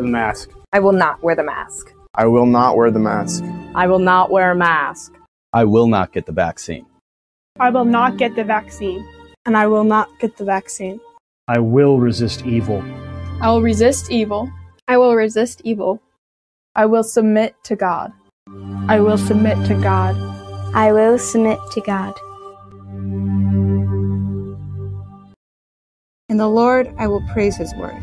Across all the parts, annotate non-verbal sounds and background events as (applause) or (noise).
The mask. I will not wear the mask. I will not wear the mask. I will not wear a mask. I will not get the vaccine. I will not get the vaccine. And I will not get the vaccine. I will resist evil. I will resist evil. I will resist evil. I will submit to God. I will submit to God. I will submit to God. In the Lord I will praise his word.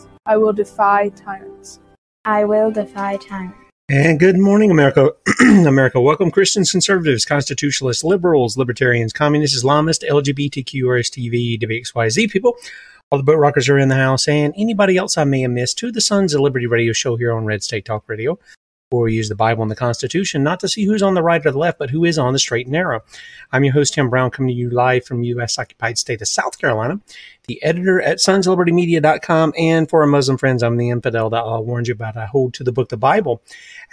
I will defy tyrants. I will defy tyrants. And good morning, America. (clears throat) America. Welcome, Christians, conservatives, constitutionalists, liberals, libertarians, communists, Islamists, LGBTQ, RSTV, WXYZ people. All the boat rockers are in the house, and anybody else I may have missed to the Sons of Liberty radio show here on Red State Talk Radio, we use the Bible and the Constitution not to see who's on the right or the left, but who is on the straight and narrow. I'm your host, Tim Brown, coming to you live from U.S. occupied state of South Carolina, the editor at sonsoflibertymedia.com, and for our Muslim friends, I'm the infidel that I warned you about. I hold to the book, the Bible,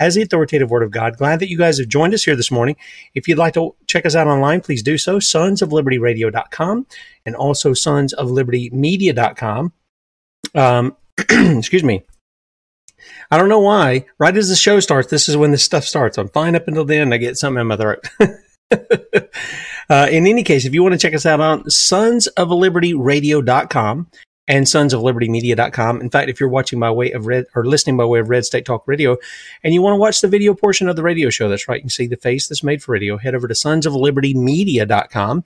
as the authoritative word of God. Glad that you guys have joined us here this morning. If you'd like to check us out online, please do so, sonsoflibertyradio.com and also sonsoflibertymedia.com. Um, (clears throat) excuse me. I don't know why. Right as the show starts, this is when this stuff starts. I'm fine up until then. I get something in my throat. (laughs) uh, in any case, if you want to check us out on sonsoflibertyradio.com and sonsoflibertymedia.com. In fact, if you're watching by way of Red or listening by way of Red State Talk Radio and you want to watch the video portion of the radio show, that's right. You can see the face that's made for radio. Head over to sonsoflibertymedia.com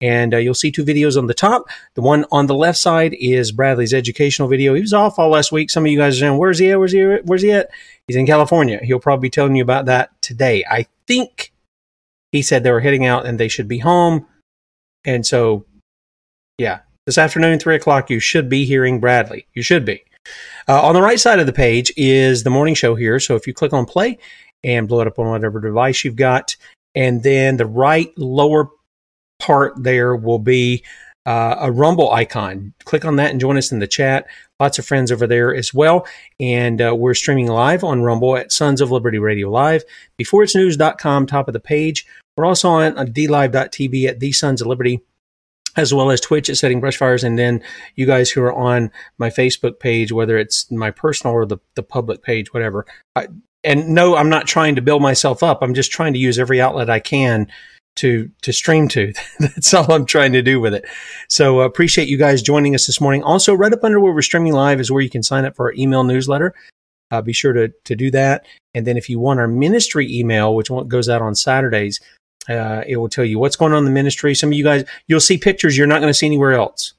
and uh, you'll see two videos on the top. The one on the left side is Bradley's educational video. He was off all last week. Some of you guys are saying, "Where's he at? Where's he? At? Where's he at?" He's in California. He'll probably be telling you about that today. I think he said they were heading out and they should be home. And so, yeah, this afternoon, three o'clock, you should be hearing Bradley. You should be. Uh, on the right side of the page is the morning show here. So if you click on play and blow it up on whatever device you've got, and then the right lower part there will be uh, a Rumble icon. Click on that and join us in the chat. Lots of friends over there as well. And uh, we're streaming live on Rumble at Sons of Liberty Radio Live. BeforeIt'sNews.com, top of the page. We're also on uh, DLive.tv at The Sons of Liberty, as well as Twitch at Setting Brushfires. And then you guys who are on my Facebook page, whether it's my personal or the, the public page, whatever. I, and no, I'm not trying to build myself up. I'm just trying to use every outlet I can to to stream to. (laughs) That's all I'm trying to do with it. So uh, appreciate you guys joining us this morning. Also, right up under where we're streaming live is where you can sign up for our email newsletter. Uh, be sure to to do that. And then if you want our ministry email, which goes out on Saturdays, Uh, it will tell you what's going on in the ministry. Some of you guys, you'll see pictures you're not going to see anywhere else.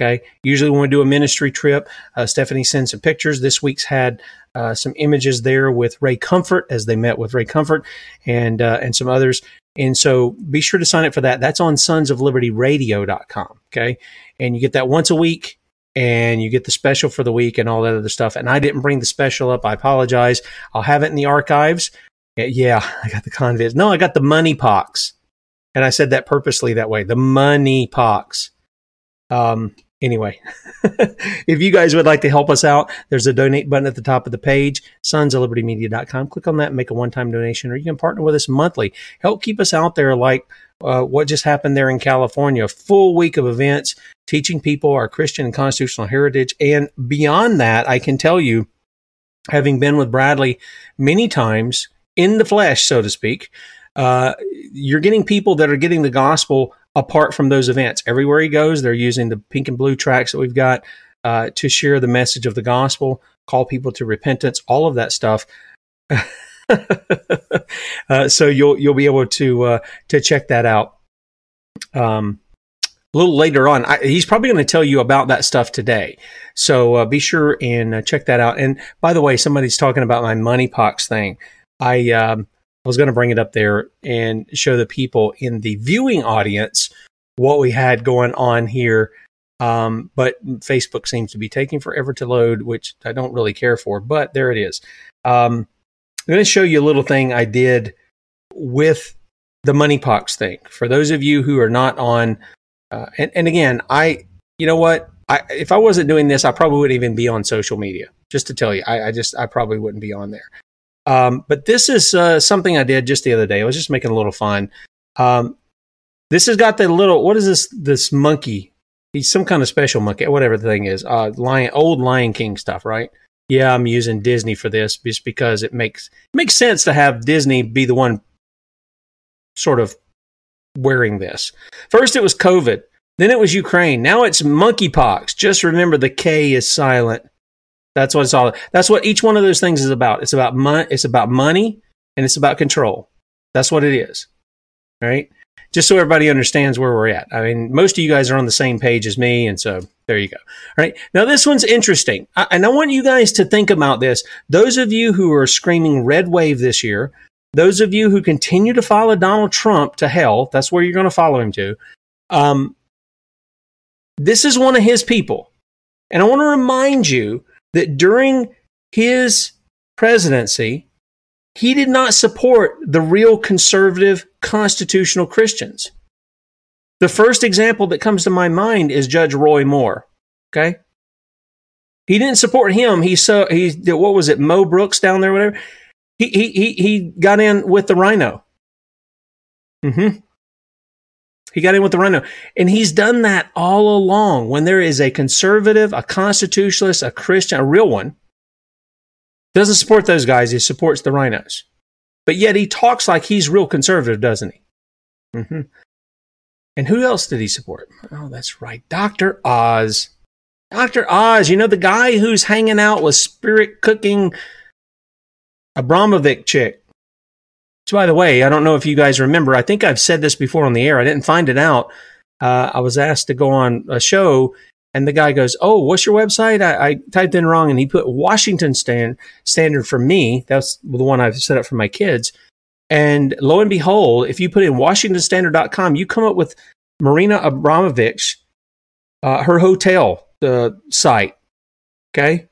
Okay. Usually when we do a ministry trip, uh, Stephanie sends some pictures. This week's had uh, some images there with Ray Comfort as they met with Ray Comfort and uh, and some others. And so be sure to sign up for that. That's on sonsoflibertyradio.com. Okay. And you get that once a week and you get the special for the week and all that other stuff. And I didn't bring the special up. I apologize. I'll have it in the archives. Yeah, I got the convids. No, I got the money pox. And I said that purposely that way. The money pox. Um, anyway, (laughs) if you guys would like to help us out, there's a donate button at the top of the page, sons of libertymedia.com. Click on that and make a one time donation, or you can partner with us monthly. Help keep us out there like uh, what just happened there in California. A full week of events teaching people our Christian and constitutional heritage. And beyond that, I can tell you, having been with Bradley many times in the flesh, so to speak, uh, you're getting people that are getting the gospel apart from those events. Everywhere he goes, they're using the pink and blue tracks that we've got uh, to share the message of the gospel, call people to repentance, all of that stuff. (laughs) uh, so you'll you'll be able to uh, to check that out. Um, a little later on, I, he's probably going to tell you about that stuff today. So uh, be sure and uh, check that out. And by the way, somebody's talking about my money pox thing. I um, I was going to bring it up there and show the people in the viewing audience what we had going on here. Um, but Facebook seems to be taking forever to load, which I don't really care for, but there it is. Um, I'm going to show you a little thing I did with the moneypox thing. For those of you who are not on, uh, and, and again, I, you know what? I, if I wasn't doing this, I probably wouldn't even be on social media. Just to tell you, I, I just, I probably wouldn't be on there. Um, but this is uh, something I did just the other day. I was just making a little fun. Um, this has got the little, what is this, this monkey? He's some kind of special monkey, whatever the thing is. Uh, lion, old Lion King stuff, right? Yeah, I'm using Disney for this just because it makes it makes sense to have Disney be the one sort of wearing this. First it was COVID, then it was Ukraine, now it's monkeypox. Just remember the K is silent. That's what it's all. That's what each one of those things is about. It's about money. It's about money, and it's about control. That's what it is. Right. Just so everybody understands where we're at. I mean, most of you guys are on the same page as me, and so there you go. All right. Now this one's interesting, I, and I want you guys to think about this. Those of you who are screaming red wave this year, those of you who continue to follow Donald Trump to hell, that's where you're going to follow him to. Um, this is one of his people. And I want to remind you that during his presidency, he did not support the real conservative constitutional Christians. The first example that comes to my mind is Judge Roy Moore. Okay. He didn't support him. He saw, he, what was it, Mo Brooks down there, whatever. He, he, he, he got in with the rhino. Mm-hmm. He got in with the RINO. And he's done that all along. When there is a conservative, a constitutionalist, a Christian, a real one, doesn't support those guys. He supports the rhinos. But yet he talks like he's real conservative, doesn't he? Mm-hmm. And who else did he support? Oh, that's right. Dr. Oz. Dr. Oz, you know, the guy who's hanging out with spirit cooking Abramovic chick. So, by the way, I don't know if you guys remember. I think I've said this before on the air. I didn't find it out. Uh, I was asked to go on a show, and the guy goes, "Oh, what's your website?" I, I typed in wrong, and he put Washington stand, Standard for me. That's the one I've set up for my kids. And lo and behold, if you put in WashingtonStandard.com, you come up with Marina Abramovich, uh, her hotel uh, site. Okay,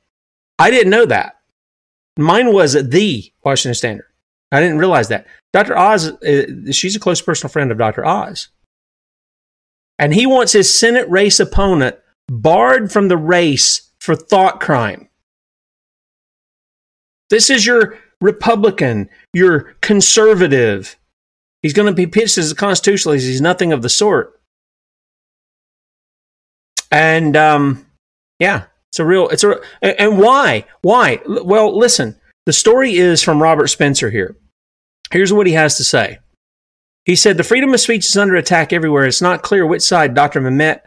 I didn't know that. Mine was the Washington Standard. I didn't realize that. Dr. Oz, uh, she's a close personal friend of Dr. Oz. And he wants his Senate race opponent barred from the race for thought crime. This is your Republican, your conservative. He's going to be pitched as a constitutionalist. He's nothing of the sort. And um, yeah, it's a real. It's a. And why? Why? Well, listen. The story is from Robert Spencer here. Here's what he has to say. He said, The freedom of speech is under attack everywhere. It's not clear which side Dr. Mehmet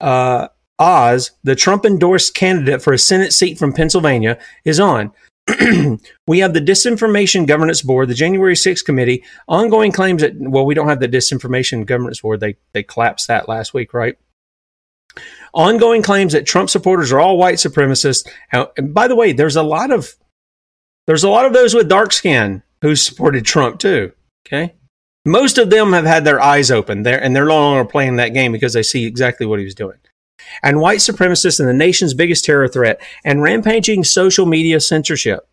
uh, Oz, the Trump endorsed candidate for a Senate seat from Pennsylvania, is on. (clears throat) we have the Disinformation Governance Board, the January 6th committee, ongoing claims that, well, we don't have the Disinformation Governance Board. They, they collapsed that last week, right? Ongoing claims that Trump supporters are all white supremacists. And by the way, there's a lot of there's a lot of those with dark skin who supported Trump too. Okay. Most of them have had their eyes open there and they're no longer playing that game because they see exactly what he was doing. And white supremacists and the nation's biggest terror threat and rampaging social media censorship.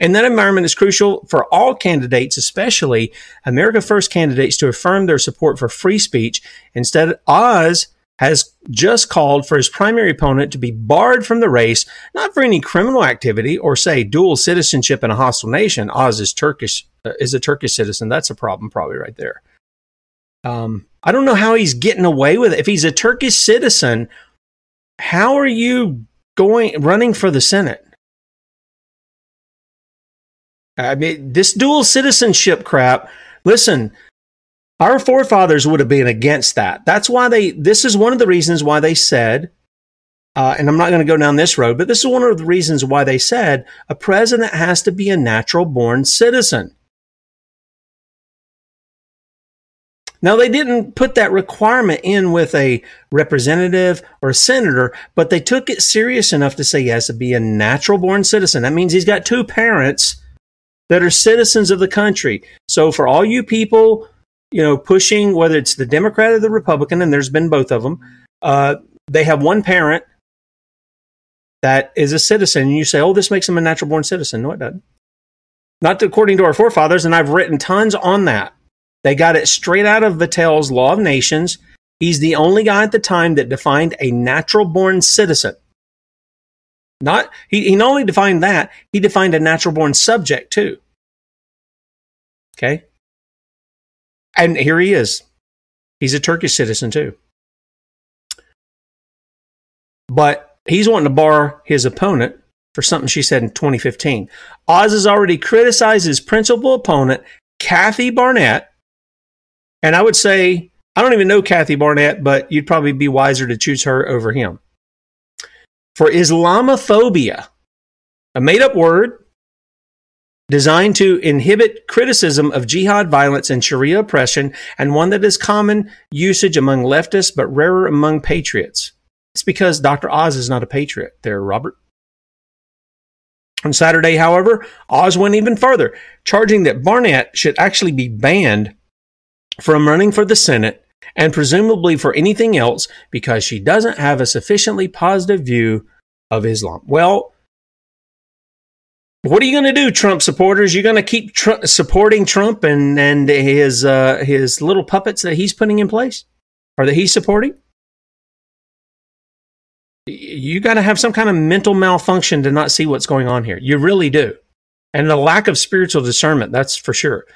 And that environment is crucial for all candidates, especially America First candidates, to affirm their support for free speech. Instead, of Oz has just called for his primary opponent to be barred from the race, not for any criminal activity or say dual citizenship in a hostile nation. Oz is Turkish, uh, is a Turkish citizen. That's a problem, probably right there. Um, I don't know how he's getting away with it. If he's a Turkish citizen, how are you going running for the Senate? I mean, this dual citizenship crap. Listen, our forefathers would have been against that. That's why they, this is one of the reasons why they said, uh, and I'm not going to go down this road, but this is one of the reasons why they said a president has to be a natural born citizen. Now, they didn't put that requirement in with a representative or a senator, but they took it serious enough to say he has to be a natural born citizen. That means he's got two parents that are citizens of the country. So, for all you people you know, pushing whether it's the Democrat or the Republican, and there's been both of them. Uh, they have one parent that is a citizen, and you say, "Oh, this makes him a natural born citizen." No, it doesn't. Not according to our forefathers, and I've written tons on that. They got it straight out of Vattel's Law of Nations. He's the only guy at the time that defined a natural born citizen. Not he, he not only defined that, he defined a natural born subject too. Okay. And here he is. He's a Turkish citizen too. But he's wanting to bar his opponent for something she said in 2015. Oz has already criticized his principal opponent, Kathy Barnette. And I would say, I don't even know Kathy Barnette, but you'd probably be wiser to choose her over him. For Islamophobia, a made up word designed to inhibit criticism of jihad violence and Sharia oppression, and one that is common usage among leftists but rarer among patriots. It's because Dr. Oz is not a patriot there, Robert. On Saturday, however, Oz went even further, charging that Barnette should actually be banned from running for the Senate and presumably for anything else because she doesn't have a sufficiently positive view of Islam. Well, what are you going to do, Trump supporters? You're going to keep tr- supporting Trump and and his uh, his little puppets that he's putting in place, or that he's supporting? You got to have some kind of mental malfunction to not see what's going on here. You really do, and the lack of spiritual discernment. That's for sure.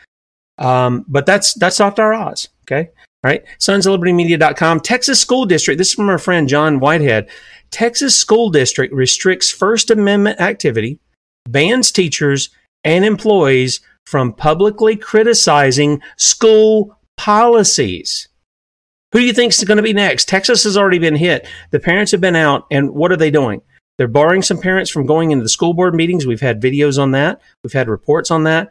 Um, but that's that's Dr. Oz. Okay. All right. Sons of Liberty Media.com. Texas School District. This is from our friend John Whitehead. Texas School District restricts First Amendment activity bans teachers and employees from publicly criticizing school policies. Who do you think is going to be next? Texas has already been hit. The parents have been out, and what are they doing? They're barring some parents from going into the school board meetings. We've had videos on that. We've had reports on that.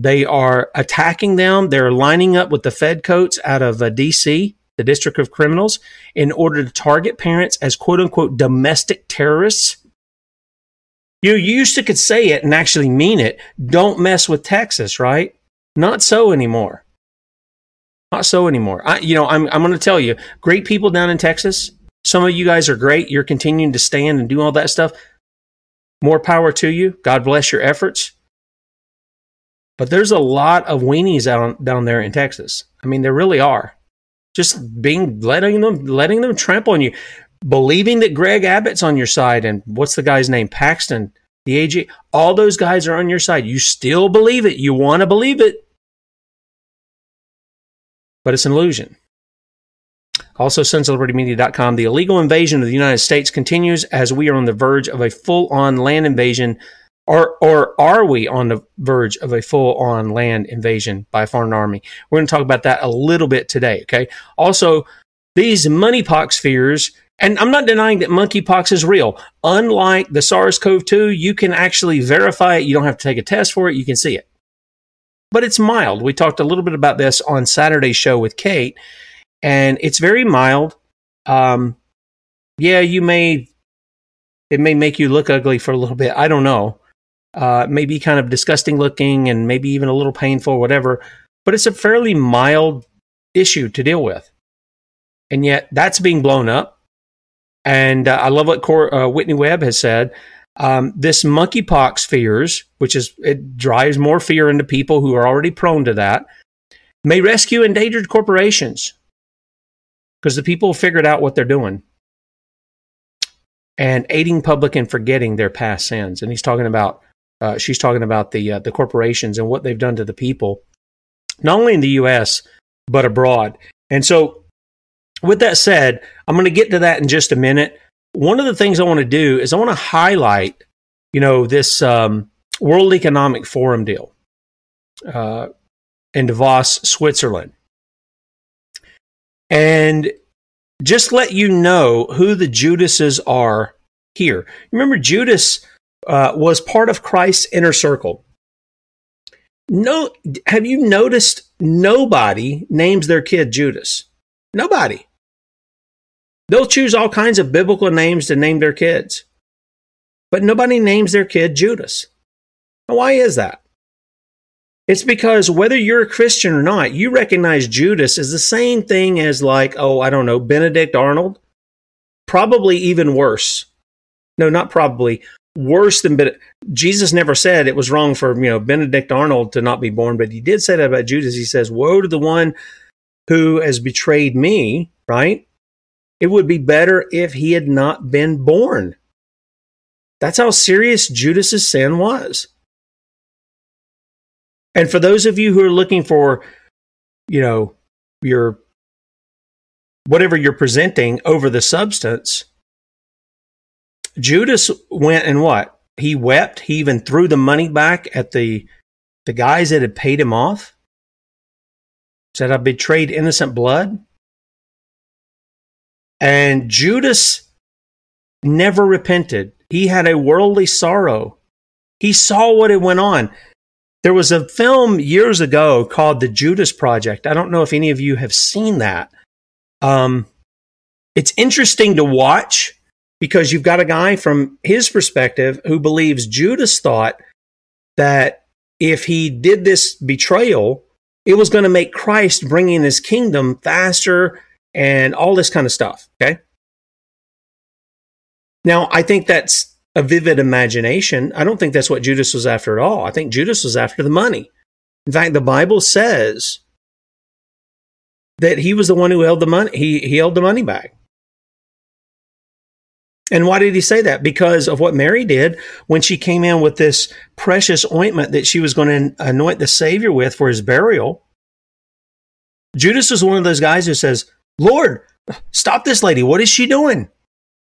They are attacking them. They're lining up with the Fed coats out of uh, DC, the District of Criminals, in order to target parents as quote unquote domestic terrorists. You used to could say it and actually mean it. Don't mess with Texas, right? Not so anymore. Not so anymore. I, you know, I'm, I'm going to tell you, great people down in Texas. Some of you guys are great. You're continuing to stand and do all that stuff. More power to you. God bless your efforts. But there's a lot of weenies out down there in Texas. I mean, there really are. Just being letting them letting them trample on you believing that Greg Abbott's on your side and what's the guy's name? Paxton, the AG, all those guys are on your side. You still believe it. You want to believe it. But it's an illusion. Also, sonsoflibertymedia.com. The illegal invasion of the United States continues as we are on the verge of a full on land invasion. Or, or are we on the verge of a full on land invasion by a foreign army? We're going to talk about that a little bit today. Okay. Also, these moneypox fears And I'm not denying that monkeypox is real. Unlike the SARS CoV 2, you can actually verify it. You don't have to take a test for it. You can see it. But it's mild. We talked a little bit about this on Saturday's show with Kate, and it's very mild. Um, yeah, you may, it may make you look ugly for a little bit. I don't know. Uh, maybe kind of disgusting looking and maybe even a little painful, whatever. But it's a fairly mild issue to deal with. And yet that's being blown up and uh, I love what Cor- uh, Whitney Webb has said. Um, this monkeypox fears, which is it drives more fear into people who are already prone to that, may rescue endangered corporations because the people figured out what they're doing and aiding public in forgetting their past sins. And he's talking about, uh, she's talking about the uh, the corporations and what they've done to the people, not only in the U.S. but abroad. And so with that said, I'm going to get to that in just a minute. One of the things I want to do is I want to highlight, you know, this um, World Economic Forum deal uh, in Davos, Switzerland. And just let you know who the Judases are here. Remember, Judas uh, was part of Christ's inner circle. No, have you noticed nobody names their kid Judas? Nobody. They'll choose all kinds of biblical names to name their kids, but nobody names their kid Judas. Now, why is that? It's because whether you're a Christian or not, you recognize Judas as the same thing as, like, oh, I don't know, Benedict Arnold. Probably even worse. No, not probably. Worse than ben- Jesus never said it was wrong for you know Benedict Arnold to not be born, but he did say that about Judas. He says, "Woe to the one who has betrayed me." Right? It would be better if he had not been born. That's how serious Judas's sin was. And for those of you who are looking for, you know, your whatever you're presenting over the substance, Judas went and what? He wept. He even threw the money back at the the guys that had paid him off. Said, I betrayed innocent blood. And Judas never repented. He had a worldly sorrow. He saw what it went on. There was a film years ago called The Judas Project. I don't know if any of you have seen that. Um, it's interesting to watch because you've got a guy from his perspective who believes Judas thought that if he did this betrayal, it was going to make Christ bringing his kingdom faster and all this kind of stuff. Okay. Now, I think that's a vivid imagination. I don't think that's what Judas was after at all. I think Judas was after the money. In fact, the Bible says that he was the one who held the money. He, he held the money back. And why did he say that? Because of what Mary did when she came in with this precious ointment that she was going to anoint the Savior with for his burial. Judas was one of those guys who says, Lord, stop this lady. What is she doing?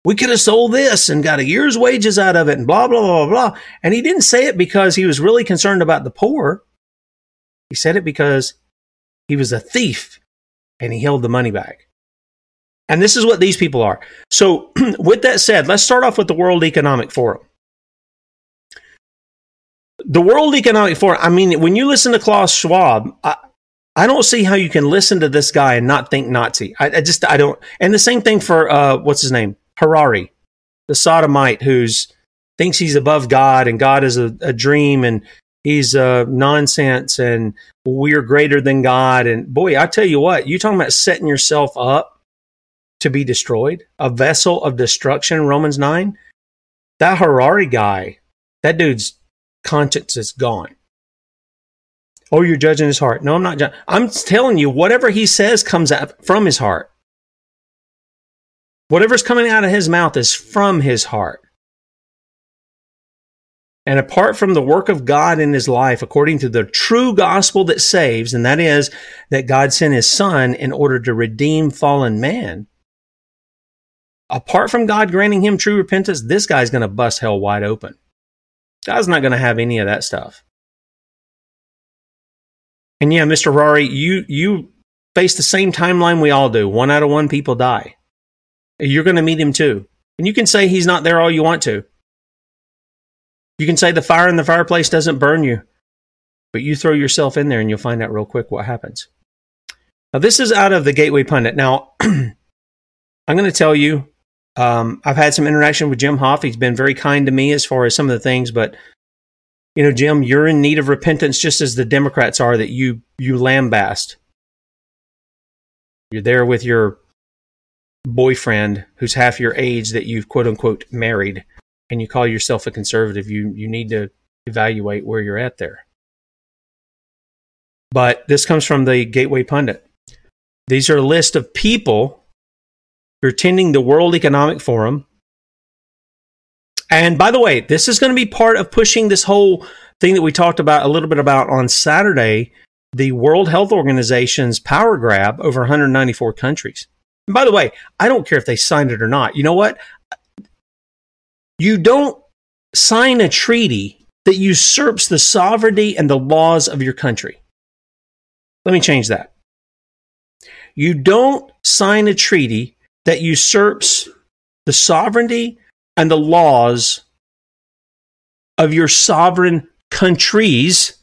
We could have sold this and got a year's wages out of it and blah, blah, blah, blah. And he didn't say it because he was really concerned about the poor. He said it because he was a thief and he held the money back. And this is what these people are. So, (clears throat) with that said, let's start off with the World Economic Forum. The World Economic Forum, I mean, when you listen to Klaus Schwab, I, I don't see how you can listen to this guy and not think Nazi. I, I just I don't. And the same thing for uh, what's his name, Harari, the sodomite who's thinks he's above God and God is a, a dream and he's uh, nonsense and we're greater than God. And boy, I tell you what, you talking about setting yourself up to be destroyed, a vessel of destruction. Romans nine. That Harari guy, that dude's conscience is gone. Oh, you're judging his heart. No, I'm not. Ju- I'm telling you, whatever he says comes out from his heart. Whatever's coming out of his mouth is from his heart. And apart from the work of God in his life, according to the true gospel that saves, and that is that God sent his son in order to redeem fallen man, apart from God granting him true repentance, this guy's going to bust hell wide open. God's not going to have any of that stuff. And yeah, Mr. Rari, you you face the same timeline we all do. One out of one people die. You're going to meet him too. And you can say he's not there all you want to. You can say the fire in the fireplace doesn't burn you, but you throw yourself in there and you'll find out real quick what happens. Now, this is out of the Gateway Pundit. Now, (clears throat) I'm going to tell you, um, I've had some interaction with Jim Hoft. He's been very kind to me as far as some of the things, but you know, Jim, you're in need of repentance just as the Democrats are that you you lambast. You're there with your boyfriend who's half your age that you've quote unquote married and you call yourself a conservative, you you need to evaluate where you're at there. But this comes from the Gateway Pundit. These are a list of people who are attending the World Economic Forum. And by the way, this is going to be part of pushing this whole thing that we talked about a little bit about on Saturday the World Health Organization's power grab over 194 countries. And by the way, I don't care if they signed it or not. You know what? You don't sign a treaty that usurps the sovereignty and the laws of your country. Let me change that. You don't sign a treaty that usurps the sovereignty and the laws of your sovereign countries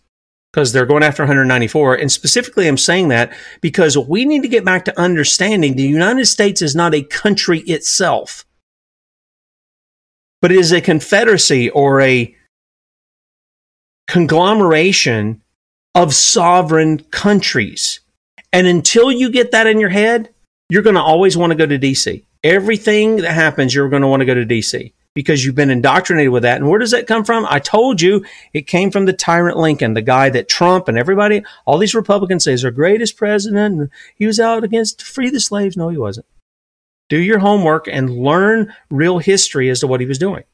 because they're going after 194. And specifically, I'm saying that because we need to get back to understanding the United States is not a country itself, but it is a confederacy or a conglomeration of sovereign countries. And until you get that in your head, you're going to always want to go to DC. Everything that happens, you're going to want to go to DC because you've been indoctrinated with that. And where does that come from? I told you it came from the tyrant Lincoln, the guy that Trump and everybody, all these Republicans say is our greatest president. He was out against free the slaves. No, he wasn't. Do your homework and learn real history as to what he was doing.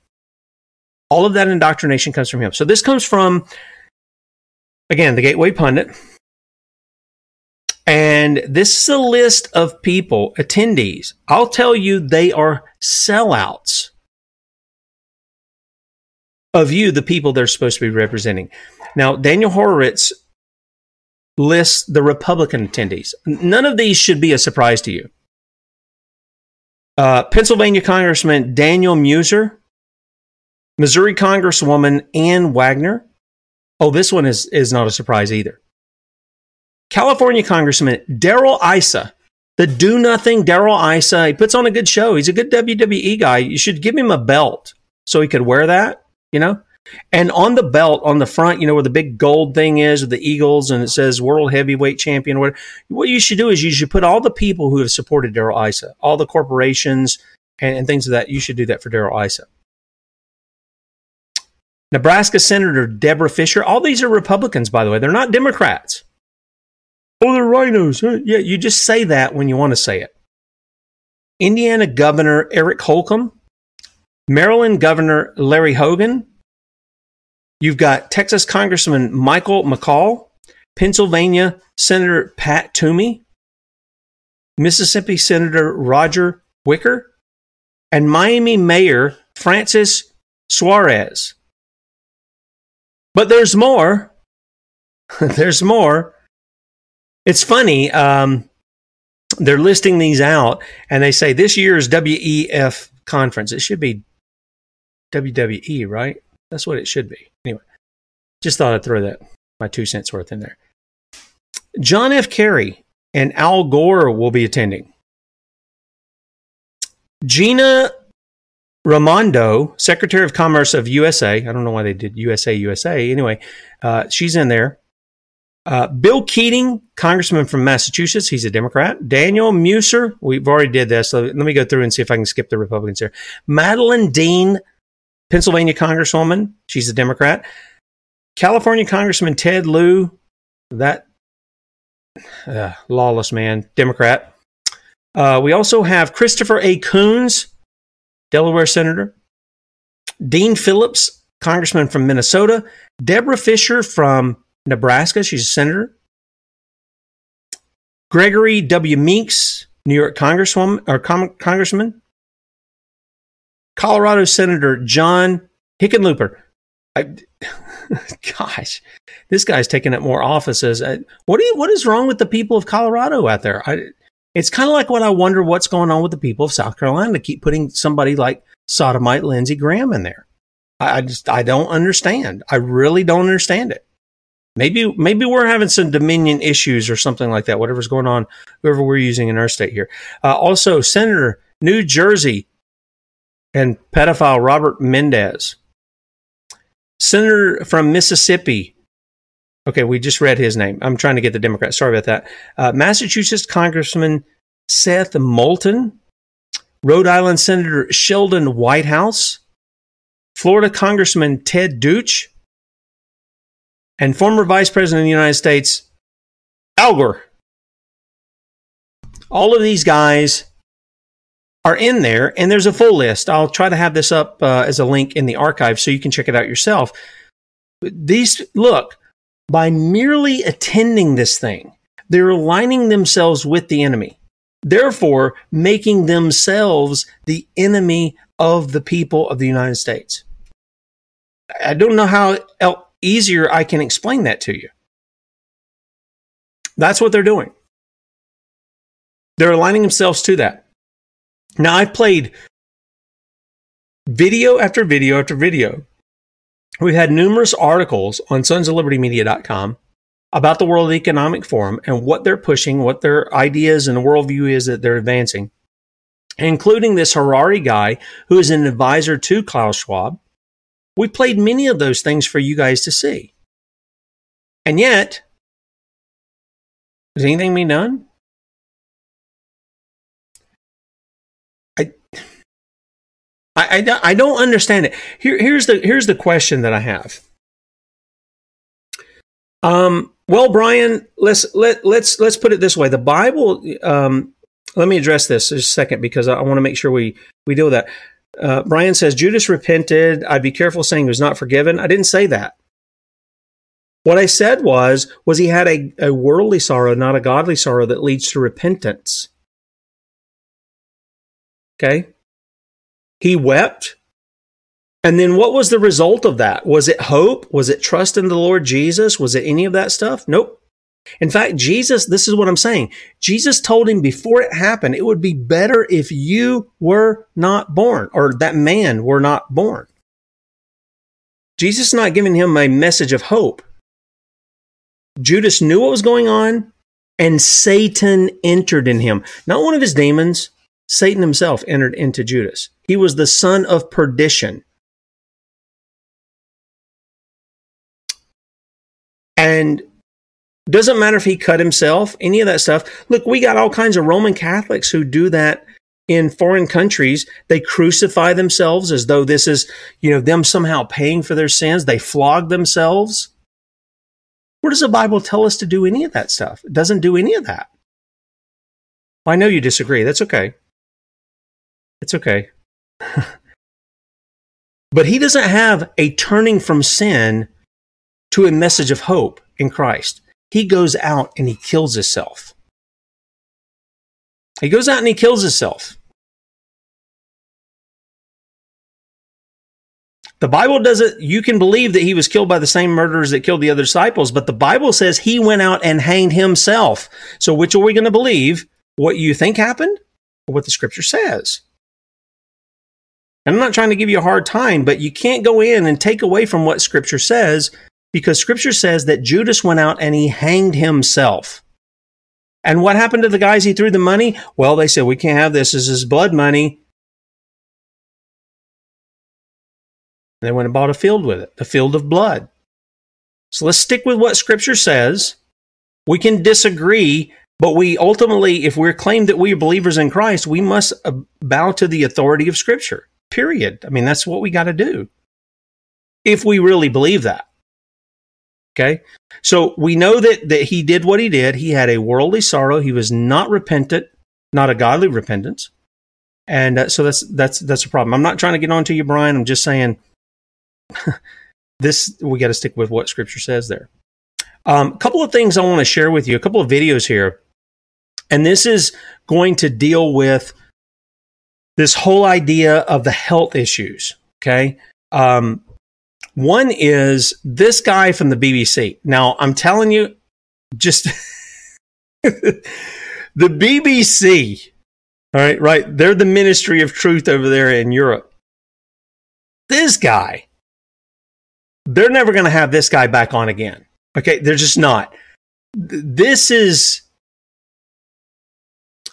All of that indoctrination comes from him. So this comes from, again, the Gateway Pundit. And this is a list of people, attendees. I'll tell you, they are sellouts of you, the people they're supposed to be representing. Now, Daniel Horowitz lists the Republican attendees. None of these should be a surprise to you. Uh, Pennsylvania Congressman Daniel Meuser, Missouri Congresswoman Ann Wagner. Oh, this one is, is not a surprise either. California Congressman Darrell Issa, the do nothing Darrell Issa. He puts on a good show. He's a good WWE guy. You should give him a belt so he could wear that you know? And on the belt, on the front, you know, where the big gold thing is with the Eagles and it says World Heavyweight Champion, what, what you should do is you should put all the people who have supported Darrell Issa, all the corporations and, and things of that. You should do that for Daryl Issa. Nebraska Senator Deborah Fischer, All these are Republicans, by the way. They're not Democrats. Oh, they're rhinos. Yeah, you just say that when you want to say it. Indiana Governor Eric Holcomb. Maryland Governor Larry Hogan. You've got Texas Congressman Michael McCaul, Pennsylvania Senator Pat Toomey, Mississippi Senator Roger Wicker, and Miami Mayor Francis Suarez. But there's more. (laughs) there's more. It's funny. Um, they're listing these out, and they say this year's WEF conference. It should be WWE, right? That's what it should be. Anyway, just thought I'd throw that my two cents worth in there. John F. Kerry and Al Gore will be attending. Gina Raimondo, Secretary of Commerce of USA. I don't know why they did USA, USA. Anyway, uh, she's in there. Uh, Bill Keating, Congressman from Massachusetts. He's a Democrat. Daniel Meuser. We've already did this. So let me go through and see if I can skip the Republicans here. Madeleine Dean, Pennsylvania Congresswoman. She's a Democrat. California Congressman Ted Lieu. That uh, lawless man, Democrat. Uh, we also have Christopher A. Coons, Delaware Senator. Dean Phillips, Congressman from Minnesota. Deborah Fischer from Nebraska. She's a senator. Gregory W. Meeks, New York Congresswoman or Congressman. Colorado Senator John Hickenlooper. I, (laughs) gosh, this guy's taking up more offices. what, you, what is wrong with the people of Colorado out there? I, It's kind of like what I wonder what's going on with the people of South Carolina to keep putting somebody like sodomite Lindsey Graham in there. I, I just I don't understand. I really don't understand it. Maybe maybe we're having some dominion issues or something like that. Whatever's going on, whoever we're using in our state here. Uh, also, Senator New Jersey and pedophile Robert Mendez, Senator from Mississippi. Okay, we just read his name. I'm trying to get the Democrat. Sorry about that. Uh, Massachusetts Congressman Seth Moulton, Rhode Island Senator Sheldon Whitehouse, Florida Congressman Ted Deutch, and former Vice President of the United States, Al Gore. All of these guys are in there, and there's a full list. I'll try to have this up uh, as a link in the archive so you can check it out yourself. These, look, by merely attending this thing, they're aligning themselves with the enemy, therefore, making themselves the enemy of the people of the United States. I don't know how easier I can explain that to you. That's what they're doing. They're aligning themselves to that. Now, I've played video after video after video. We've had numerous articles on sonsoflibertymedia.com about the World Economic Forum and what they're pushing, what their ideas and worldview is that they're advancing, including this Harari guy who is an advisor to Klaus Schwab. We played many of those things for you guys to see. And yet, has anything been done? I, I, I don't understand it. Here, here's the here's the question that I have. Um, well, Brian, let's let let's let's put it this way. The Bible. Um, let me address this just a second because I, I want to make sure we we deal with that. Uh, Brian says Judas repented. I'd be careful saying he was not forgiven. I didn't say that. What I said was was he had a, a worldly sorrow, not a godly sorrow that leads to repentance. Okay. He wept. And then what was the result of that? Was it hope? Was it trust in the Lord Jesus? Was it any of that stuff? Nope. In fact, Jesus, this is what I'm saying. Jesus told him before it happened, it would be better if you were not born or that man were not born. Jesus is not giving him a message of hope. Judas knew what was going on and Satan entered in him. Not one of his demons, Satan himself entered into Judas. He was the son of perdition. And doesn't matter if he cut himself, any of that stuff. Look, we got all kinds of Roman Catholics who do that in foreign countries. They crucify themselves as though this is, you know, them somehow paying for their sins. They flog themselves. Where does the Bible tell us to do any of that stuff? It doesn't do any of that. Well, I know you disagree. That's okay. It's okay. (laughs) but he doesn't have a turning from sin to a message of hope in Christ. He goes out and he kills himself. He goes out and he kills himself. The Bible doesn't, you can believe that he was killed by the same murderers that killed the other disciples, but the Bible says he went out and hanged himself. So which are we going to believe? What you think happened or what the scripture says? And I'm not trying to give you a hard time, but you can't go in and take away from what scripture says because scripture says that Judas went out and he hanged himself. And what happened to the guys he threw the money? Well, they said, we can't have this. This is blood money. They went and bought a field with it, the field of blood. So let's stick with what scripture says. We can disagree, but we ultimately, if we're claimed that we are believers in Christ, we must uh, bow to the authority of scripture. Period. I mean, that's what we got to do. If we really believe that. Okay. So we know that, that he did what he did. He had a worldly sorrow. He was not repentant, not a godly repentance. And uh, so that's, that's, that's a problem. I'm not trying to get on to you, Brian. I'm just saying (laughs) this, we got to stick with what scripture says there. A um, couple of things I want to share with you, a couple of videos here. And this is going to deal with this whole idea of the health issues. Okay. Um, one is this guy from the BBC. Now, I'm telling you, just (laughs) The BBC, all right, right, they're the Ministry of Truth over there in Europe. This guy, they're never going to have this guy back on again. Okay, they're just not. This is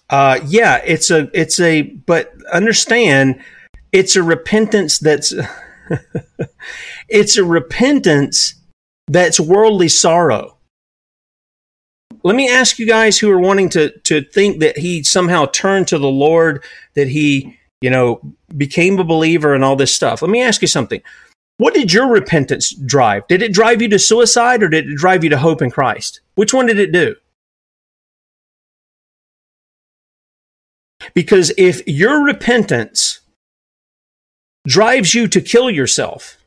uh yeah, it's a it's a but understand it's a repentance that's (laughs) (laughs) it's a repentance that's worldly sorrow. Let me ask you guys who are wanting to to think that he somehow turned to the Lord, that he, you know, became a believer and all this stuff. Let me ask you something. What did your repentance drive? Did it drive you to suicide or did it drive you to hope in Christ? Which one did it do? Because if your repentance drives you to kill yourself,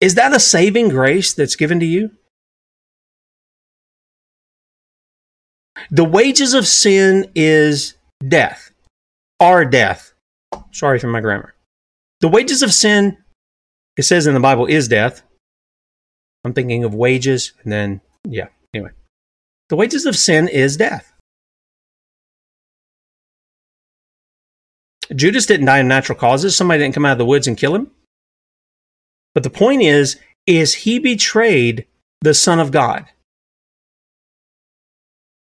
is that a saving grace that's given to you? The wages of sin is death, our death. Sorry for my grammar. The wages of sin, it says in the Bible, is death. I'm thinking of wages, and then, yeah, anyway. The wages of sin is death. Judas didn't die in natural causes. Somebody didn't come out of the woods and kill him. But the point is, is he betrayed the Son of God.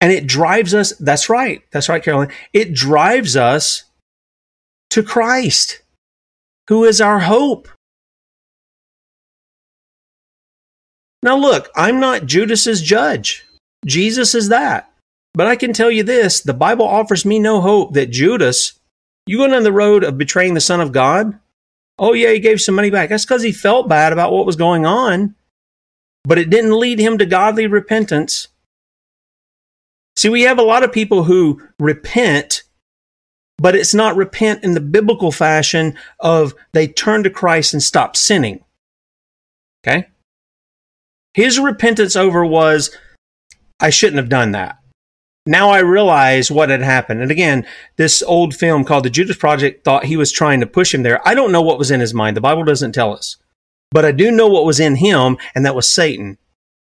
And it drives us, that's right, that's right, Carolyn. It drives us to Christ, who is our hope. Now, look, I'm not Judas's judge. Jesus is that. But I can tell you this the Bible offers me no hope that Judas you going on the road of betraying the Son of God? Oh, yeah, he gave some money back. That's because he felt bad about what was going on, but it didn't lead him to godly repentance. See, we have a lot of people who repent, but it's not repent in the biblical fashion of they turn to Christ and stop sinning. Okay? His repentance over was, I shouldn't have done that now I realize what had happened. And again, this old film called The Judas Project thought he was trying to push him there. I don't know what was in his mind. The Bible doesn't tell us. But I do know what was in him, and that was Satan.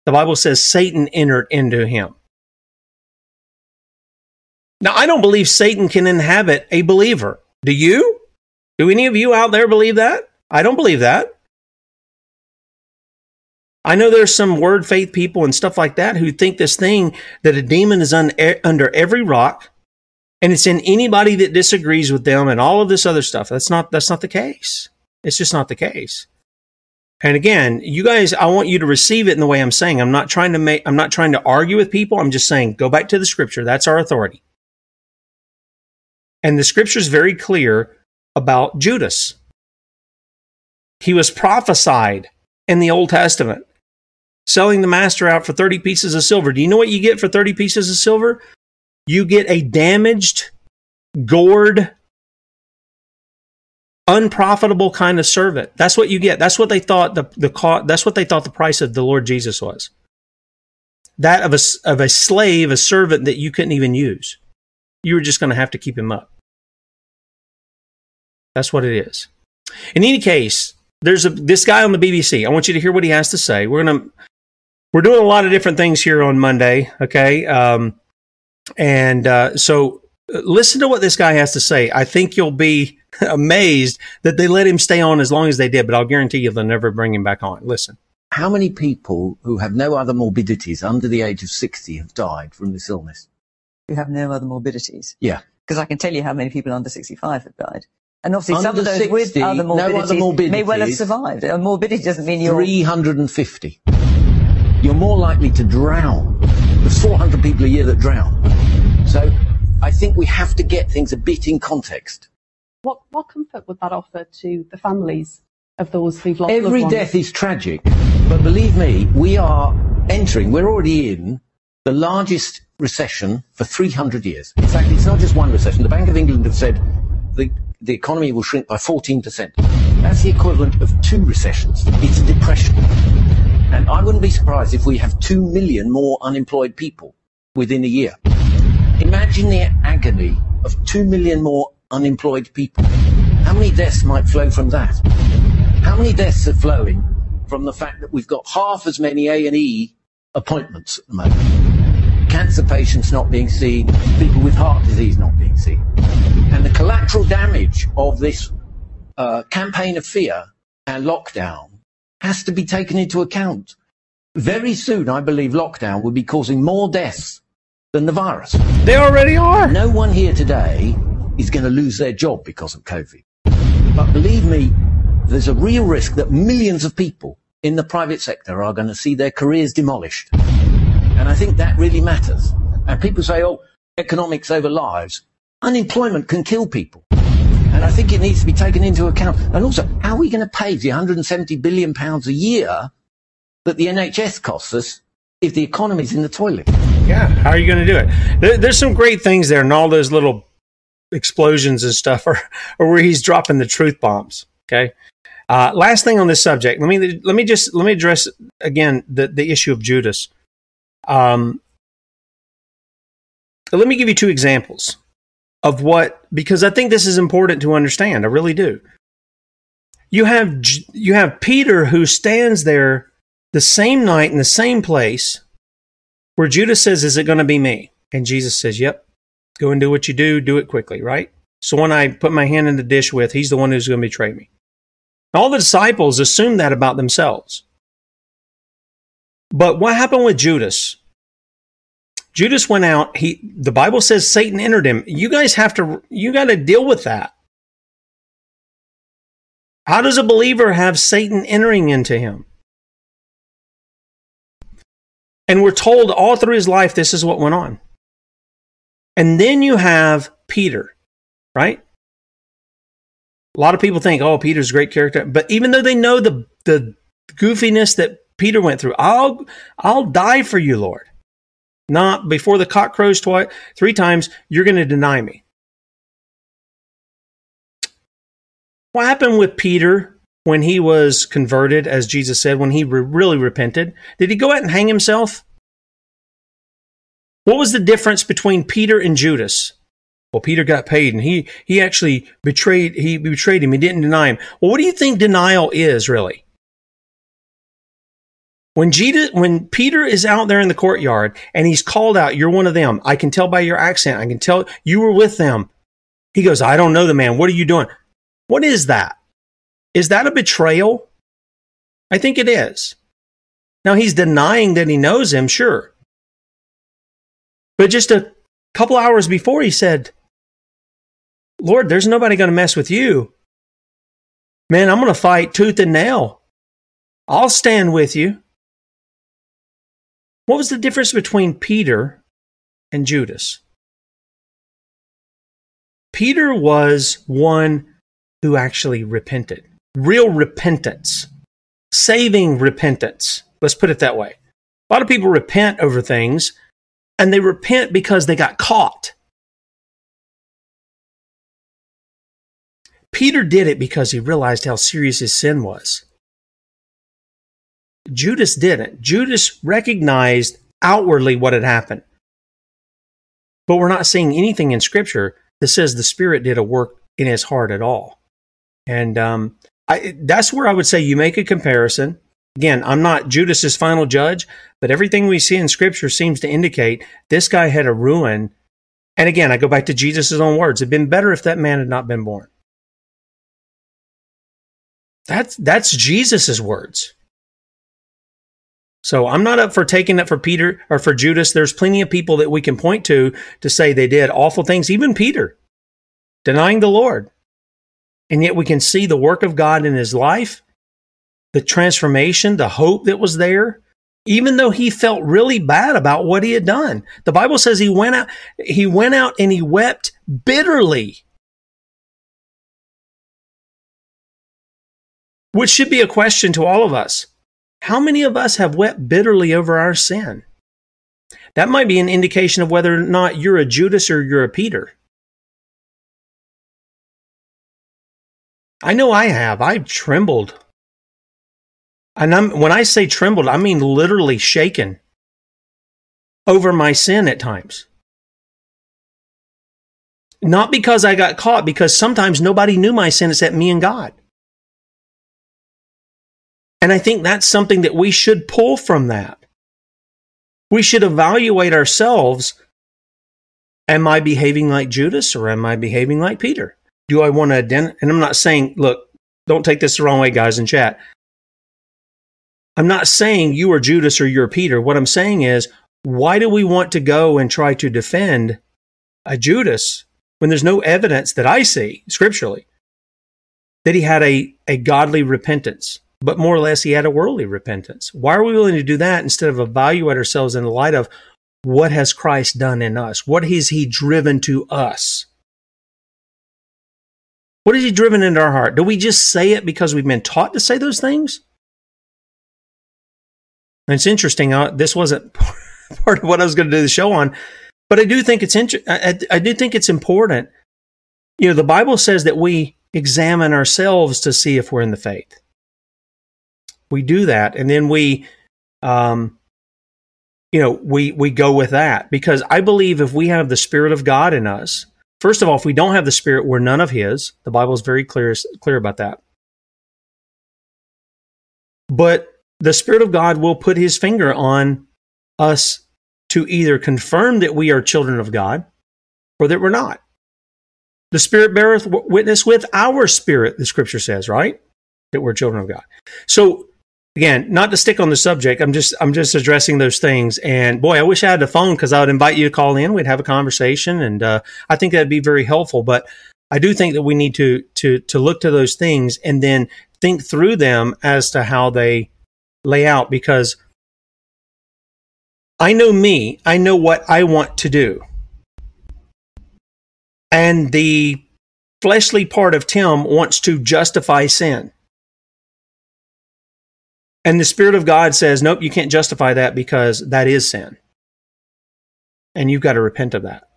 The Bible says Satan entered into him. Now, I don't believe Satan can inhabit a believer. Do you? Do any of you out there believe that? I don't believe that. I know there's some word faith people and stuff like that who think this thing that a demon is un- under every rock and it's in anybody that disagrees with them and all of this other stuff. That's not that's not the case. It's just not the case. And again, you guys, I want you to receive it in the way I'm saying. I'm not trying to make I'm not trying to argue with people. I'm just saying go back to the scripture. That's our authority. And the scripture is very clear about Judas. He was prophesied in the Old Testament selling the master out for 30 pieces of silver. Do you know what you get for 30 pieces of silver? You get a damaged, gored, unprofitable kind of servant. That's what you get. That's what they thought the, the that's what they thought the price of the Lord Jesus was. That of a, of a slave, a servant that you couldn't even use. You were just going to have to keep him up. That's what it is. In any case, there's a, this guy on the BBC. I want you to hear what he has to say. We're going to we're doing a lot of different things here on Monday. Okay. Um, and uh, so uh, listen to what this guy has to say. I think you'll be (laughs) amazed that they let him stay on as long as they did, but I'll guarantee you they'll never bring him back on. Listen. How many people who have no other morbidities under the age of 60 have died from this illness? Who have no other morbidities? Yeah. Because I can tell you how many people under 65 have died. And obviously, under some of those 60, with other morbidities, no other morbidities may well have survived. A morbidity doesn't mean you're 350 you're more likely to drown. There's 400 people a year that drown. So I think we have to get things a bit in context. What, what comfort would that offer to the families of those who've lost Every death is tragic, but believe me, we are entering, we're already in the largest recession for 300 years. In fact, it's not just one recession. The Bank of England have said the, the economy will shrink by 14%. That's the equivalent of two recessions. It's a depression. And I wouldn't be surprised if we have 2 million more unemployed people within a year. Imagine the agony of 2 million more unemployed people. How many deaths might flow from that? How many deaths are flowing from the fact that we've got half as many A&E appointments at the moment? cancer patients not being seen, people with heart disease not being seen. And the collateral damage of this uh, campaign of fear and lockdown has to be taken into account. Very soon, I believe lockdown will be causing more deaths than the virus. They already are. No one here today is going to lose their job because of COVID. But believe me, there's a real risk that millions of people in the private sector are going to see their careers demolished. And I think that really matters. And people say, oh, economics over lives. Unemployment can kill people. And I think it needs to be taken into account. And also, how are we going to pay the 170 billion pounds a year that the NHS costs us if the economy's in the toilet? Yeah, how are you going to do it? There, there's some great things there, and all those little explosions and stuff are, are where he's dropping the truth bombs. Okay. Uh, last thing on this subject, let me let me just let me address again the the issue of Judas. Um, let me give you two examples of what because I think this is important to understand. I really do. You have you have Peter who stands there the same night in the same place where Judas says, "Is it going to be me?" And Jesus says, "Yep. Go and do what you do. Do it quickly." Right. So when I put my hand in the dish with, he's the one who's going to betray me. All the disciples assumed that about themselves. But what happened with Judas? Judas went out, he the Bible says Satan entered him. You guys have to you got to deal with that. How does a believer have Satan entering into him? And we're told all through his life this is what went on. And then you have Peter, right? A lot of people think, oh, Peter's a great character. But even though they know the, the goofiness that Peter went through, I'll, I'll die for you, Lord. Not before the cock crows twice, three times, you're going to deny me. What happened with Peter when he was converted, as Jesus said, when he re- really repented? Did he go out and hang himself? What was the difference between Peter and Judas? Well, Peter got paid and he, he actually betrayed, he betrayed him. He didn't deny him. Well, what do you think denial is really? When, Jesus, when Peter is out there in the courtyard and he's called out, you're one of them. I can tell by your accent. I can tell you were with them. He goes, I don't know the man. What are you doing? What is that? Is that a betrayal? I think it is. Now he's denying that he knows him, sure. But just a couple hours before, he said, Lord, there's nobody going to mess with you. Man, I'm going to fight tooth and nail. I'll stand with you. What was the difference between Peter and Judas? Peter was one who actually repented. Real repentance. Saving repentance. Let's put it that way. A lot of people repent over things, and they repent because they got caught. Peter did it because he realized how serious his sin was. Judas didn't. Judas recognized outwardly what had happened. But we're not seeing anything in Scripture that says the Spirit did a work in his heart at all. And um, I, that's where I would say you make a comparison. Again, I'm not Judas's final judge, but everything we see in Scripture seems to indicate this guy had a ruin. And again, I go back to Jesus' own words. It'd been better if that man had not been born. That's that's Jesus's words. So I'm not up for taking it for Peter or for Judas. There's plenty of people that we can point to to say they did awful things, even Peter, denying the Lord. And yet we can see the work of God in his life, the transformation, the hope that was there, even though he felt really bad about what he had done. The Bible says he went out, he went out and he wept bitterly which should be a question to all of us. How many of us have wept bitterly over our sin? That might be an indication of whether or not you're a Judas or you're a Peter. I know I have. I've trembled. And I'm, when I say trembled, I mean literally shaken over my sin at times. Not because I got caught, because sometimes nobody knew my sin except me and God. And I think that's something that we should pull from that. We should evaluate ourselves. Am I behaving like Judas or am I behaving like Peter? Do I want to identify? And I'm not saying, look, don't take this the wrong way, guys, in chat. I'm not saying you are Judas or you're Peter. What I'm saying is, why do we want to go and try to defend a Judas when there's no evidence that I see scripturally that he had a, a godly repentance, but more or less he had a worldly repentance? Why are we willing to do that instead of evaluate ourselves in the light of what has Christ done in us? What has he driven to us? What has he driven into our heart? Do we just say it because we've been taught to say those things? And it's interesting. Uh, this wasn't (laughs) part of what I was going to do the show on, but I do think it's inter- I, I do think it's important. You know, the Bible says that we examine ourselves to see if we're in the faith. We do that, and then we, um, you know, we we go with that because I believe if we have the Spirit of God in us, first of all, if we don't have the Spirit, we're none of His. The Bible is very clear clear about that. But the Spirit of God will put His finger on us to either confirm that we are children of God or that we're not. The Spirit beareth witness with our spirit, the scripture says, right? That we're children of God. So again, not to stick on the subject, I'm just I'm just addressing those things. And boy, I wish I had the phone because I would invite you to call in. We'd have a conversation, and uh, I think that'd be very helpful. But I do think that we need to to to look to those things and then think through them as to how they lay out because I know me, I know what I want to do. And the fleshly part of Tim wants to justify sin. And the Spirit of God says, nope, you can't justify that because that is sin. And you've got to repent of that.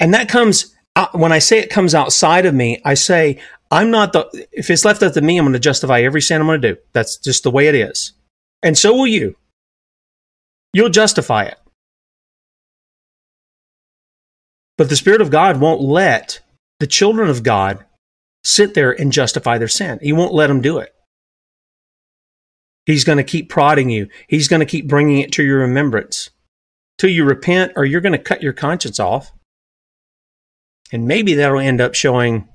And that comes, uh, when I say it comes outside of me, I say, I'm not the, if it's left up to me, I'm going to justify every sin I'm going to do. That's just the way it is. And so will you. You'll justify it. But the Spirit of God won't let the children of God sit there and justify their sin. He won't let them do it. He's going to keep prodding you. He's going to keep bringing it to your remembrance till you repent or you're going to cut your conscience off. And maybe that'll end up showing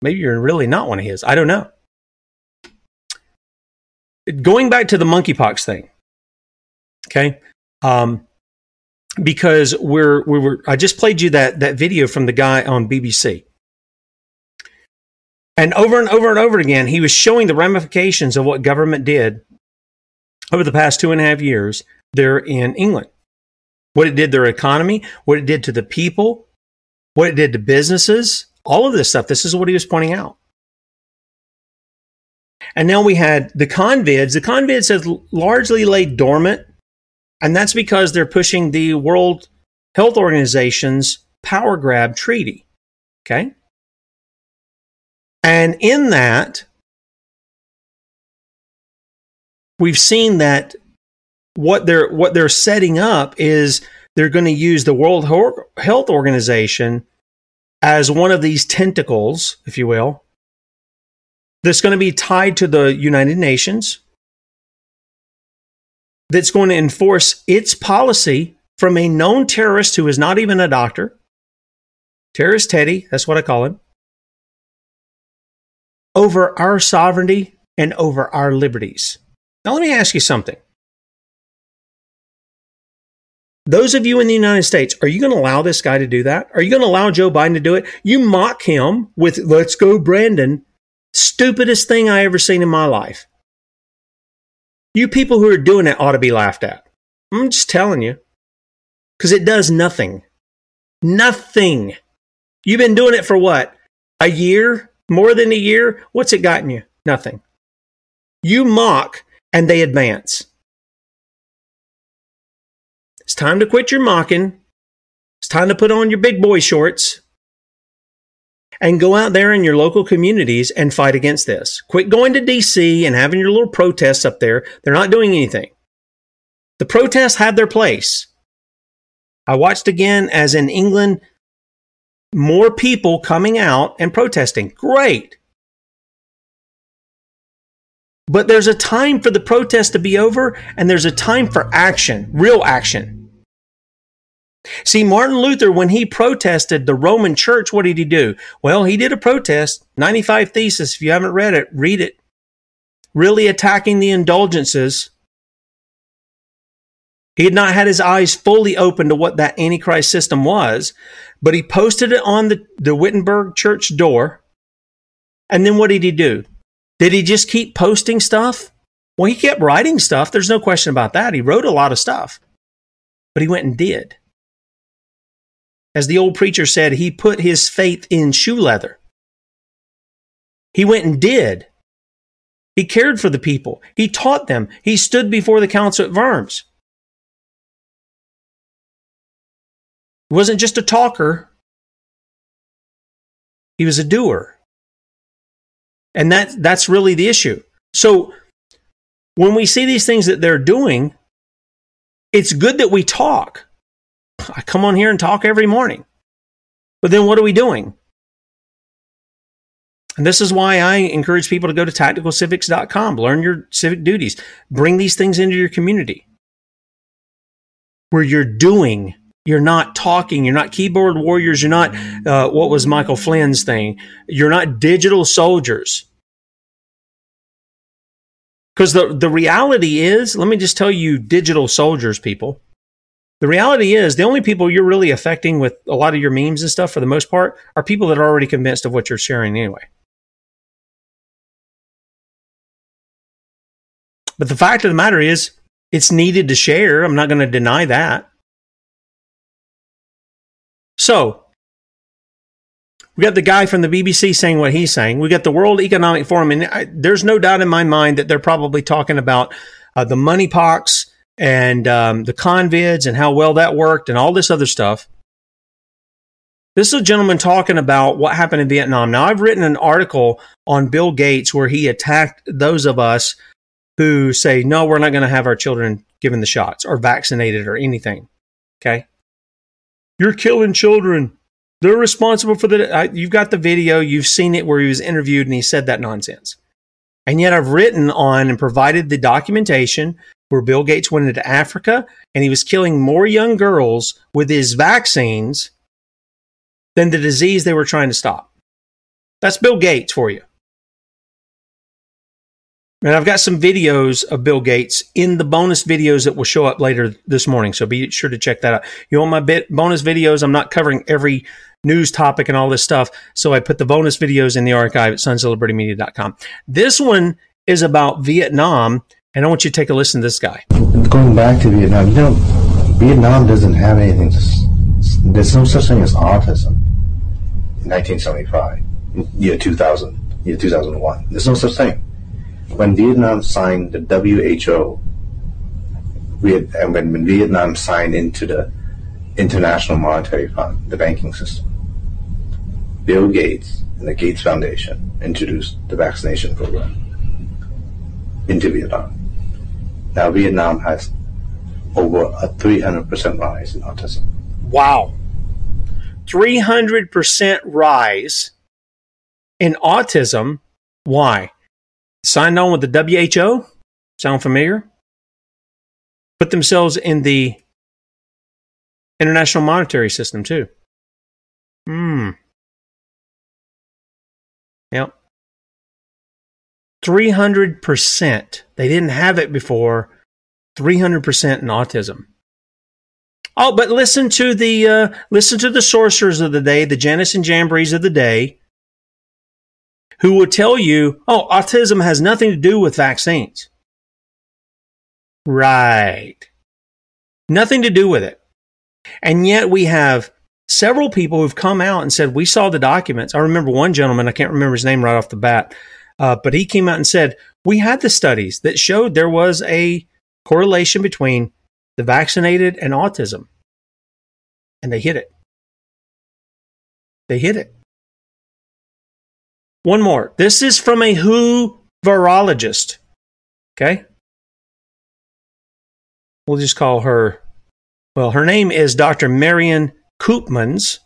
maybe you're really not one of his. I don't know. Going back to the monkeypox thing. Okay. Um, because we're we were I just played you that that video from the guy on BBC. And over and over and over again, he was showing the ramifications of what government did over the past two and a half years there in England. What it did their economy, what it did to the people, what it did to businesses, all of this stuff. This is what he was pointing out. And now we had the convids. The convids have largely laid dormant and that's because they're pushing the World Health Organization's power grab treaty. Okay. And in that, we've seen that what they're what they're setting up is they're going to use the World Health Organization as one of these tentacles, if you will, that's going to be tied to the United Nations, that's going to enforce its policy from a known terrorist who is not even a doctor. Terrorist Teddy, that's what I call him, over our sovereignty and over our liberties. Now, let me ask you something. Those of you in the United States, are you going to allow this guy to do that? Are you going to allow Joe Biden to do it? You mock him with, let's go, Brandon. Stupidest thing I ever seen in my life. You people who are doing it ought to be laughed at. I'm just telling you. Because it does nothing. Nothing. You've been doing it for what? A year? More than a year? What's it gotten you? Nothing. You mock and they advance. It's time to quit your mocking. It's time to put on your big boy shorts and go out there in your local communities and fight against this. Quit going to DC and having your little protests up there. They're not doing anything. The protests had their place. I watched again as in England, more people coming out and protesting. Great. But there's a time for the protest to be over, and there's a time for action, real action. See, Martin Luther, when he protested the Roman church, what did he do? Well, he did a protest, 95 Thesis. If you haven't read it, read it. Really attacking the indulgences. He had not had his eyes fully open to what that Antichrist system was, but he posted it on the, the Wittenberg church door. And then what did he do? Did he just keep posting stuff? Well, he kept writing stuff. There's no question about that. He wrote a lot of stuff, but he went and did. As the old preacher said, he put his faith in shoe leather. He went and did. He cared for the people. He taught them. He stood before the council at Worms. He wasn't just a talker, he was a doer. And that, that's really the issue. So when we see these things that they're doing, it's good that we talk. I come on here and talk every morning. But then what are we doing? And this is why I encourage people to go to tacticalcivics.com, learn your civic duties, bring these things into your community where you're doing, you're not talking, you're not keyboard warriors, you're not, uh, what was Michael Flynn's thing? You're not digital soldiers. Because the, the reality is, let me just tell you, digital soldiers, people, the reality is, the only people you're really affecting with a lot of your memes and stuff, for the most part, are people that are already convinced of what you're sharing anyway. But the fact of the matter is, it's needed to share. I'm not going to deny that. So, we got the guy from the BBC saying what he's saying. We got the World Economic Forum, and I, there's no doubt in my mind that they're probably talking about uh, the money pox and um, the convids and how well that worked and all this other stuff. This is a gentleman talking about what happened in Vietnam. Now, I've written an article on Bill Gates where he attacked those of us who say, no, we're not going to have our children given the shots or vaccinated or anything. Okay. You're killing children. They're responsible for the. you've got the video. You've seen it where he was interviewed and he said that nonsense. And yet I've written on and provided the documentation where Bill Gates went into Africa and he was killing more young girls with his vaccines than the disease they were trying to stop. That's Bill Gates for you. And I've got some videos of Bill Gates in the bonus videos that will show up later this morning. So be sure to check that out. You want my bit bonus videos? I'm not covering every news topic and all this stuff. So I put the bonus videos in the archive at sonsoflibertymedia.com. This one is about Vietnam and I want you to take a listen to this guy. Going back to Vietnam, you know, Vietnam doesn't have anything. There's no such thing as autism. In 1975, year 2000, year 2001, there's no such thing. When Vietnam signed the WHO, and when, Vietnam signed into the International Monetary Fund, the banking system, Bill Gates and the Gates Foundation introduced the vaccination program into Vietnam. Now Vietnam has over a 300% rise in autism. Wow. 300% rise in autism. Why? Signed on with the WHO? Sound familiar? Put themselves in the international monetary system too. Hmm. Yep. 300%. They didn't have it before. 300% in autism. Oh, but listen to the uh, listen to the sorcerers of the day, the Jannes and Jambres of the day, who will tell you, "Oh, autism has nothing to do with vaccines." Right. Nothing to do with it. And yet we have several people who've come out and said, "We saw the documents." I remember one gentleman, I can't remember his name right off the bat, uh, but he came out and said, We had the studies that showed there was a correlation between the vaccinated and autism. And they hit it. They hit it. One more. This is from a WHO virologist. Okay? We'll just call her, well, her name is Dr. Marion Koopmans.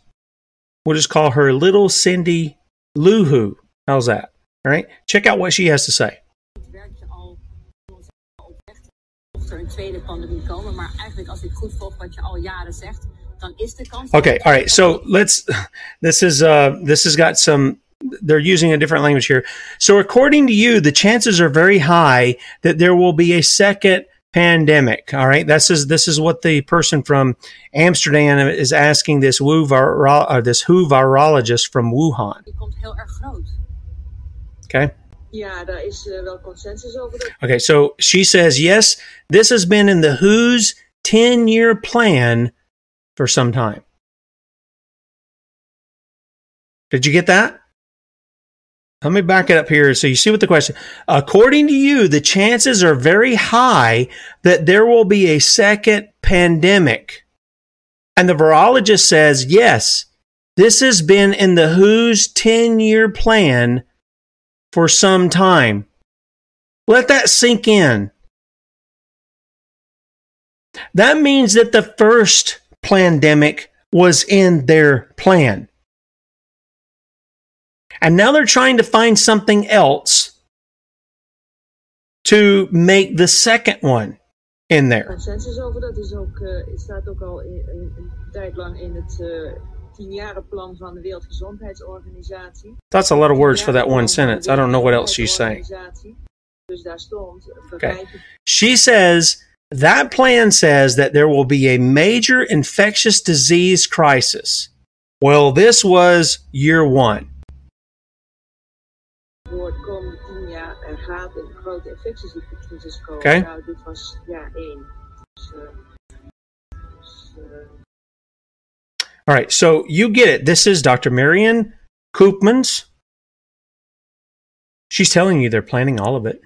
We'll just call her Little Cindy Lou Who. How's that? All right, check out what she has to say. Okay, all right. So let's. (laughs) This is uh. This has got some. They're using a different language here. So according to you, the chances are very high that there will be a second pandemic. All right. This is this is what the person from Amsterdam is asking this Wu viro, uh, this WHO virologist from Wuhan. Die komt heel erg groot. Okay. Ja, daar is uh, wel consensus over. Dat Okay. So she says yes. This has been in the WHO's ten year plan for some time. Did you get that? Let me back it up here so you see what the question. According to you, the chances are very high that there will be a second pandemic. And the virologist says, yes, this has been in the WHO's 10 year plan for some time. Let that sink in. That means that the first pandemic was in their plan. And now they're trying to find something else to make the second one in there. consensus over dat is ook, uh, staat ook al in, een tijd lang in het uh, tienjarenplan van de Wereldgezondheidsorganisatie. That's a lot of words for that one sentence. I don't know what else she's saying. Dus daar stond, Okay. She says that plan says that there will be a major infectious disease crisis. Well, this was year one. Voor de komende tien jaar gaat een grote infectieziektecrisis komen. Oké. Nou, dit was jaar één. Dus, uh, dus, uh, All right, so you get it. This is Dr. Marion Koopmans. She's telling you they're planning all of it.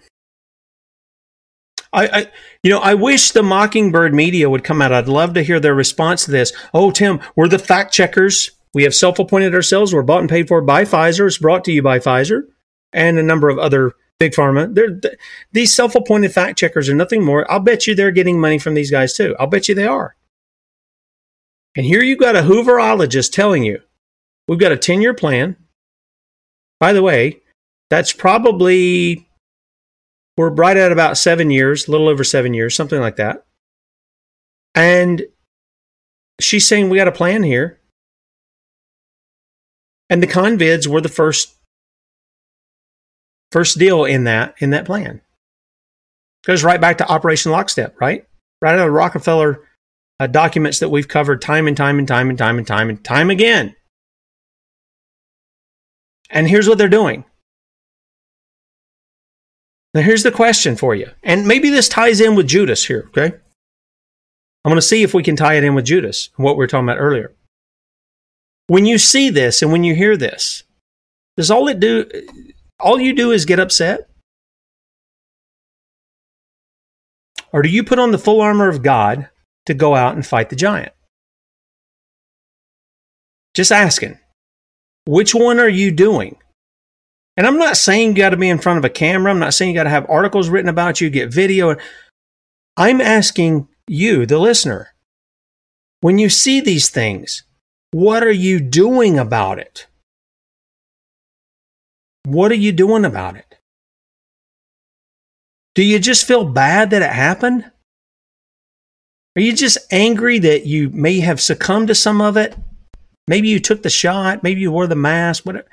I, I, you know, I wish the Mockingbird media would come out. I'd love to hear their response to this. Oh, Tim, we're the fact checkers. We have self-appointed ourselves. We're bought and paid for by Pfizer. It's brought to you by Pfizer and a number of other big pharma. They're, th- these self-appointed fact checkers are nothing more. I'll bet you they're getting money from these guys too. I'll bet you they are. And here you've got a Hooverologist telling you we've got a 10 year plan. By the way, that's probably, we're right at about seven years, a little over seven years, something like that. And she's saying we got a plan here. And the convids were the first first deal in that in that plan. Goes right back to Operation Lockstep, right? Right out of Rockefeller uh, documents that we've covered time and time and time and time and time and time again. And here's what they're doing. Now, here's the question for you. And maybe this ties in with Judas here, okay? I'm going to see if we can tie it in with Judas, what we were talking about earlier. When you see this and when you hear this, does all it do, all you do is get upset? Or do you put on the full armor of God to go out and fight the giant? Just asking. Which one are you doing? And I'm not saying you got to be in front of a camera. I'm not saying you got to have articles written about you, get video. I'm asking you, the listener, when you see these things, what are you doing about it? What are you doing about it? Do you just feel bad that it happened? Are you just angry that you may have succumbed to some of it? Maybe you took the shot, maybe you wore the mask, whatever.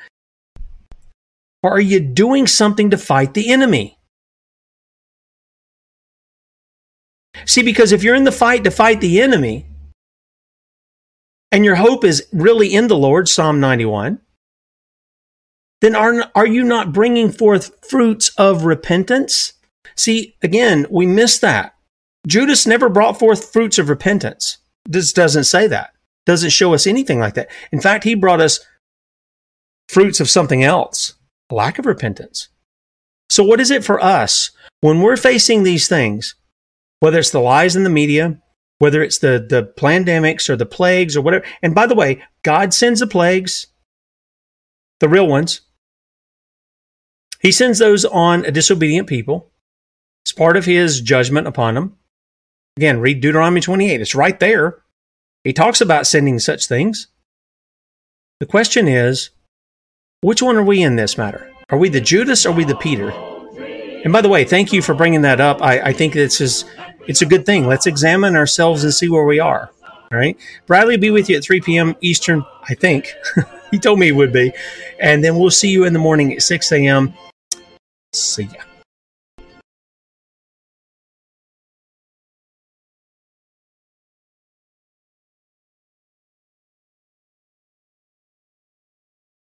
Or are you doing something to fight the enemy? See, because if you're in the fight to fight the enemy, and your hope is really in the Lord, Psalm 91, then are, are you not bringing forth fruits of repentance? See, again, we miss that. Judas never brought forth fruits of repentance. This doesn't say that. Doesn't show us anything like that. In fact, he brought us fruits of something else, lack of repentance. So what is it for us when we're facing these things, whether it's the lies in the media, whether it's the, the pandemics or the plagues or whatever. And by the way, God sends the plagues, the real ones. He sends those on a disobedient people. It's part of his judgment upon them. Again, read Deuteronomy 28. It's right there. He talks about sending such things. The question is, which one are we in this matter? Are we the Judas or are we the Peter? And by the way, thank you for bringing that up. I, I think this is it's a good thing. Let's examine ourselves and see where we are. All right. Bradley will be with you at 3 p.m. Eastern, I think. (laughs) he told me he would be. And then we'll see you in the morning at 6 a.m. Ya.